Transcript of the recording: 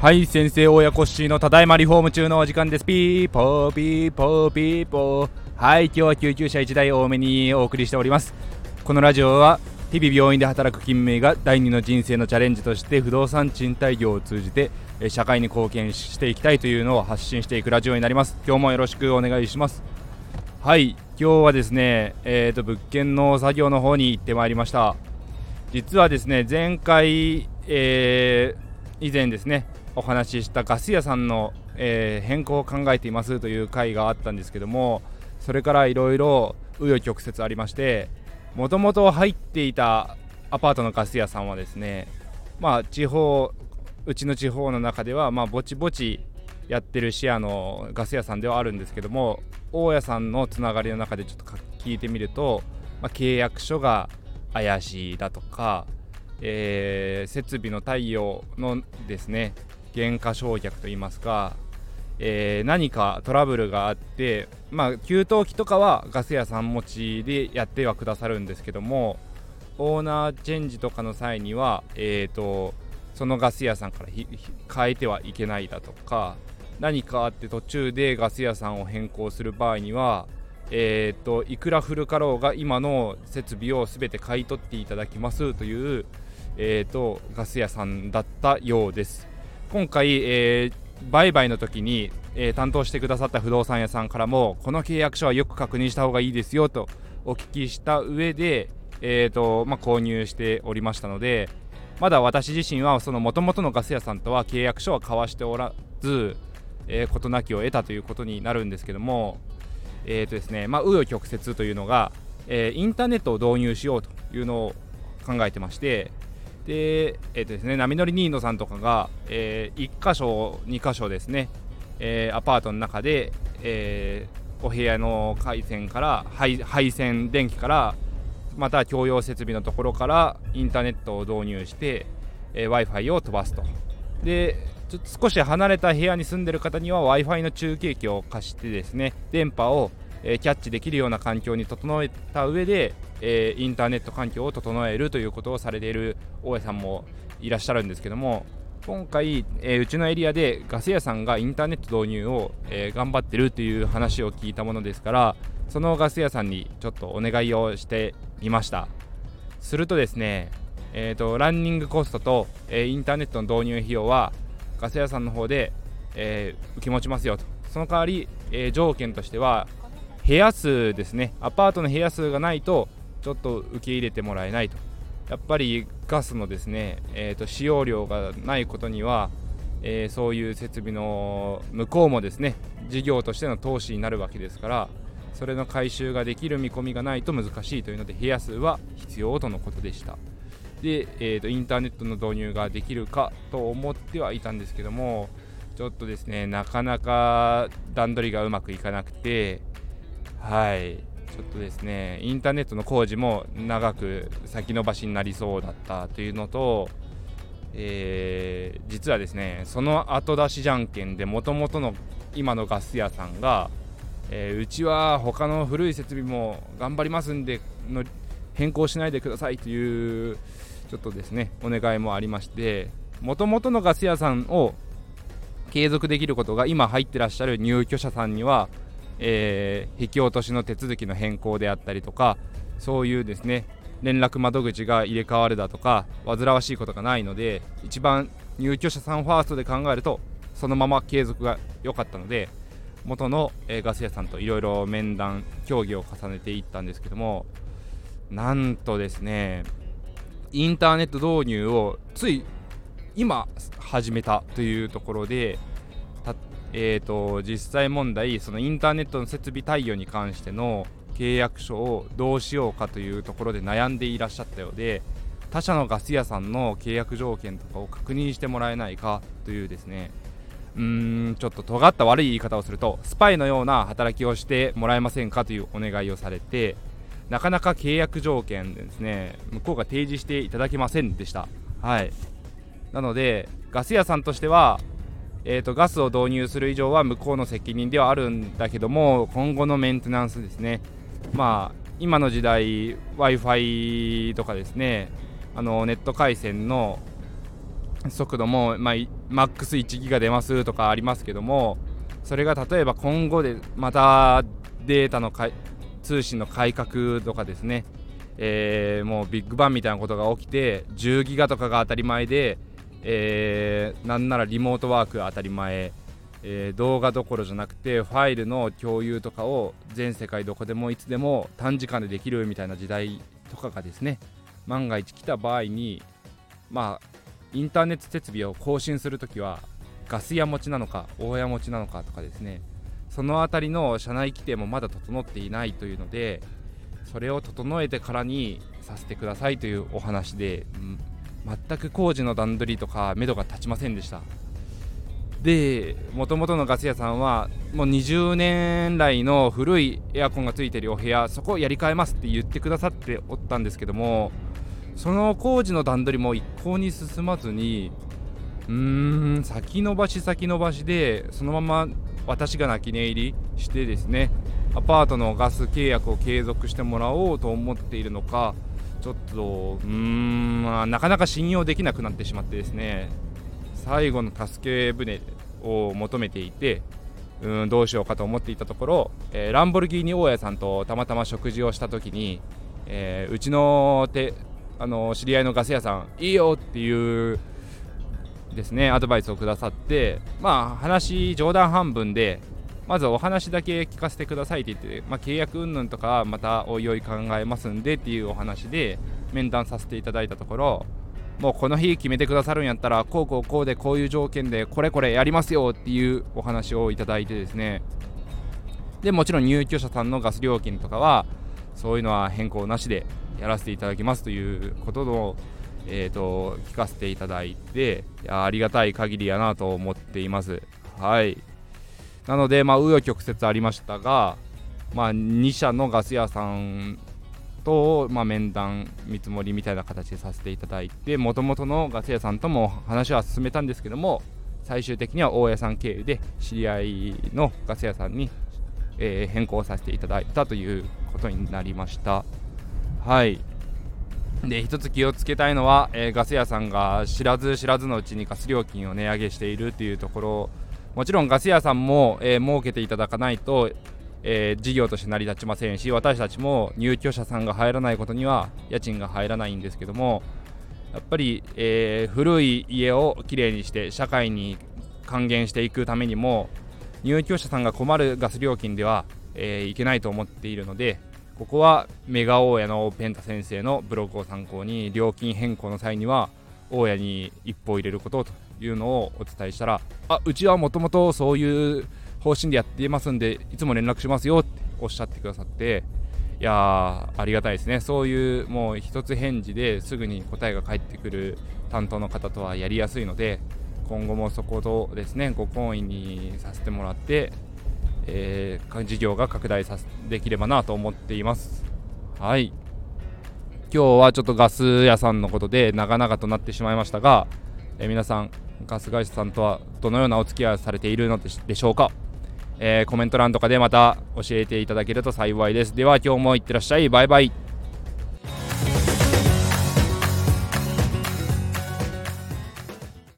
はい先生親子しのただいまリフォーム中のお時間です。ピーポーピーポー。ピーポーはい今日は救急車1台多めにお送りしております。このラジオは日々病院で働く勤務医が第二の人生のチャレンジとして不動産賃貸業を通じて社会に貢献していきたいというのを発信していくラジオになります。今日もよろしくお願いします。はい今日はですねえーと物件の作業の方に行ってまいりました。実はですね前回、えー、以前ですねお話ししたガス屋さんの、えー、変更を考えていますという回があったんですけどもそれからいろいろ紆余曲折ありましてもともと入っていたアパートのガス屋さんはですねまあ地方うちの地方の中ではまあぼちぼちやってるシェアのガス屋さんではあるんですけども大家さんのつながりの中でちょっと聞いてみると、まあ、契約書が怪しいだとか、えー、設備の対応のですね減価償却といいますか、えー、何かトラブルがあって、まあ、給湯器とかはガス屋さん持ちでやってはくださるんですけどもオーナーチェンジとかの際には、えーと、そのガス屋さんから変えてはいけないだとか何かあって途中でガス屋さんを変更する場合には、えーと、いくら古かろうが今の設備を全て買い取っていただきますという、えーとガス屋さんだったようです。今回、えー、売買の時に、えー、担当してくださった不動産屋さんからもこの契約書はよく確認した方がいいですよとお聞きした上で、えーとまあ、購入しておりましたのでまだ私自身はその元々のガス屋さんとは契約書は交わしておらず、えー、事なきを得たということになるんですけどもえーとですねまあ、紆余曲折というのが、え、インターネットを導入しようというのを考えてましてで、えーとですね、波乗りニーノさんとかが、えー、1箇所、2箇所ですね、えー、アパートの中で、えー、お部屋の回線から配配線電気からまた共用設備のところからインターネットを導入して、えー、w i f i を飛ばすと。でちょ少し離れた部屋に住んでる方には w i f i の中継機を貸してですね電波を、えー、キャッチできるような環境に整えた上で、えー、インターネット環境を整えるということをされている大家さんもいらっしゃるんですけども今回、えー、うちのエリアでガス屋さんがインターネット導入を、え、頑張ってるという話を聞いたものですからそのガス屋さんにちょっとお願いをしてみました。するとですね、えーと、ランニングコストと、えー、インターネットの導入費用はガス屋さんの方で、え受け持ちますよと。その代わり、え条件としては部屋数ですね。アパートの部屋数がないとちょっと受け入れてもらえないと。やっぱりガスのですね、えーと、使用量がないことには、えー、そういう設備の向こうもですね事業としての投資になるわけですからそれの回収ができる見込みがないと難しいというので部屋数は必要とのことでした。で、えーと、インターネットの導入ができるかと思ってはいたんですけどもちょっとですねなかなか段取りがうまくいかなくてはい。ちょっとですねインターネットの工事も長く先延ばしになりそうだったというのと、えー、実はですねその後出しじゃんけんでもともとの今のガス屋さんが、えー、うちは他の古い設備も頑張りますんでの変更しないでくださいというちょっとですねお願いもありましてもともとのガス屋さんを継続できることが今入ってらっしゃる入居者さんにはえー、引き落としの手続きの変更であったりとかそういうですね連絡窓口が入れ替わるだとか煩わしいことがないので一番入居者さんファーストで考えるとそのまま継続が良かったので元の、ガス屋さんといろいろ面談協議を重ねていったんですけどもなんとですねインターネット導入をつい今始めたというところでえーと、実際問題そのインターネットの設備対応に関しての契約書をどうしようかというところで悩んでいらっしゃったようで他社のガス屋さんの契約条件とかを確認してもらえないかというですねうーんちょっと尖った悪い言い方をするとスパイのような働きをしてもらえませんかというお願いをされてなかなか契約条件でですね向こうが提示していただけませんでした。はい。なのでガス屋さんとしてはえーと、ガスを導入する以上は向こうの責任ではあるんだけども今後のメンテナンスですね。まあ今の時代 w i f i とかですねあのネット回線の速度も、まあ、マックス1ギガ出ますとかありますけどもそれが例えば今後でまたデータの通信の改革とかですね、えー、もうビッグバンみたいなことが起きて10ギガとかが当たり前で、えー、なんならリモートワーク当たり前、えー、動画どころじゃなくてファイルの共有とかを全世界どこでもいつでも短時間でできるみたいな時代とかがですね万が一来た場合にまあインターネット設備を更新するときはガス屋持ちなのか大家持ちなのかとかですね。その辺りの社内規定もまだ整っていないというのでそれを整えてからにさせてくださいというお話で、うん、全く工事の段取りとか目処が立ちませんでした。でもともとのガス屋さんはもう20年来の古いエアコンがついてるお部屋そこをやり替えますって言ってくださっておったんですけどもその工事の段取りも一向に進まずにうーん先延ばし先延ばしでそのまま私が泣き寝入りしてですねアパートのガス契約を継続してもらおうと思っているのかちょっとうーん、まあ、なかなか信用できなくなってしまってですね最後の助け舟を求めていてうんどうしようかと思っていたところ、えー、ランボルギーニ大家さんとたまたま食事をした時に、えー、うちの手あの知り合いのガス屋さんいいよっていうですねアドバイスをくださってまあ話冗談半分でまずお話だけ聞かせてくださいって言って、まあ、契約云々とかまたおいおい考えますんでっていうお話で面談させていただいたところもうこの日決めてくださるんやったらこうこうこうでこういう条件でこれこれやりますよっていうお話をいただいてですね。でもちろん入居者さんのガス料金とかはそういうのは変更なしでやらせていただきますということの、えーと、聞かせていただいていやありがたい限りやなと思っています。はい。なのでまあ紆余曲折ありましたがまあ2社のガス屋さんと、まあ、面談見積もりみたいな形でさせていただいてもともとのガス屋さんとも話は進めたんですけども最終的には大家さん経由で知り合いのガス屋さんに、えー、変更させていただいたということになりました。はい。で一つ気をつけたいのは、えー、ガス屋さんが知らず知らずのうちにガス料金を値上げしているというところ。もちろんガス屋さんも、えー、設けていただかないと、えー、事業として成り立ちませんし私たちも入居者さんが入らないことには家賃が入らないんですけどもやっぱり、えー、古い家をきれいにして社会に還元していくためにも入居者さんが困るガス料金では、えー、いけないと思っているのでここはメガ大家のペンタ先生のブログを参考に料金変更の際には大家に一歩入れることというのをお伝えしたらあうちはもともとそういう方針でやっていますんでいつも連絡しますよっておっしゃってくださっていやありがたいですね。そういうもう一つ返事ですぐに答えが返ってくる担当の方とはやりやすいので今後もそことですねご好意にさせてもらってえー、事業が拡大さできればなと思っています。はい。今日はちょっとガス屋さんのことで長々となってしまいましたが、えー、皆さんガス会社さんとはどのようなお付き合いされているのでしょうか、えー、コメント欄とかでまた教えていただけると幸いです。では今日もいってらっしゃい。バイバイ。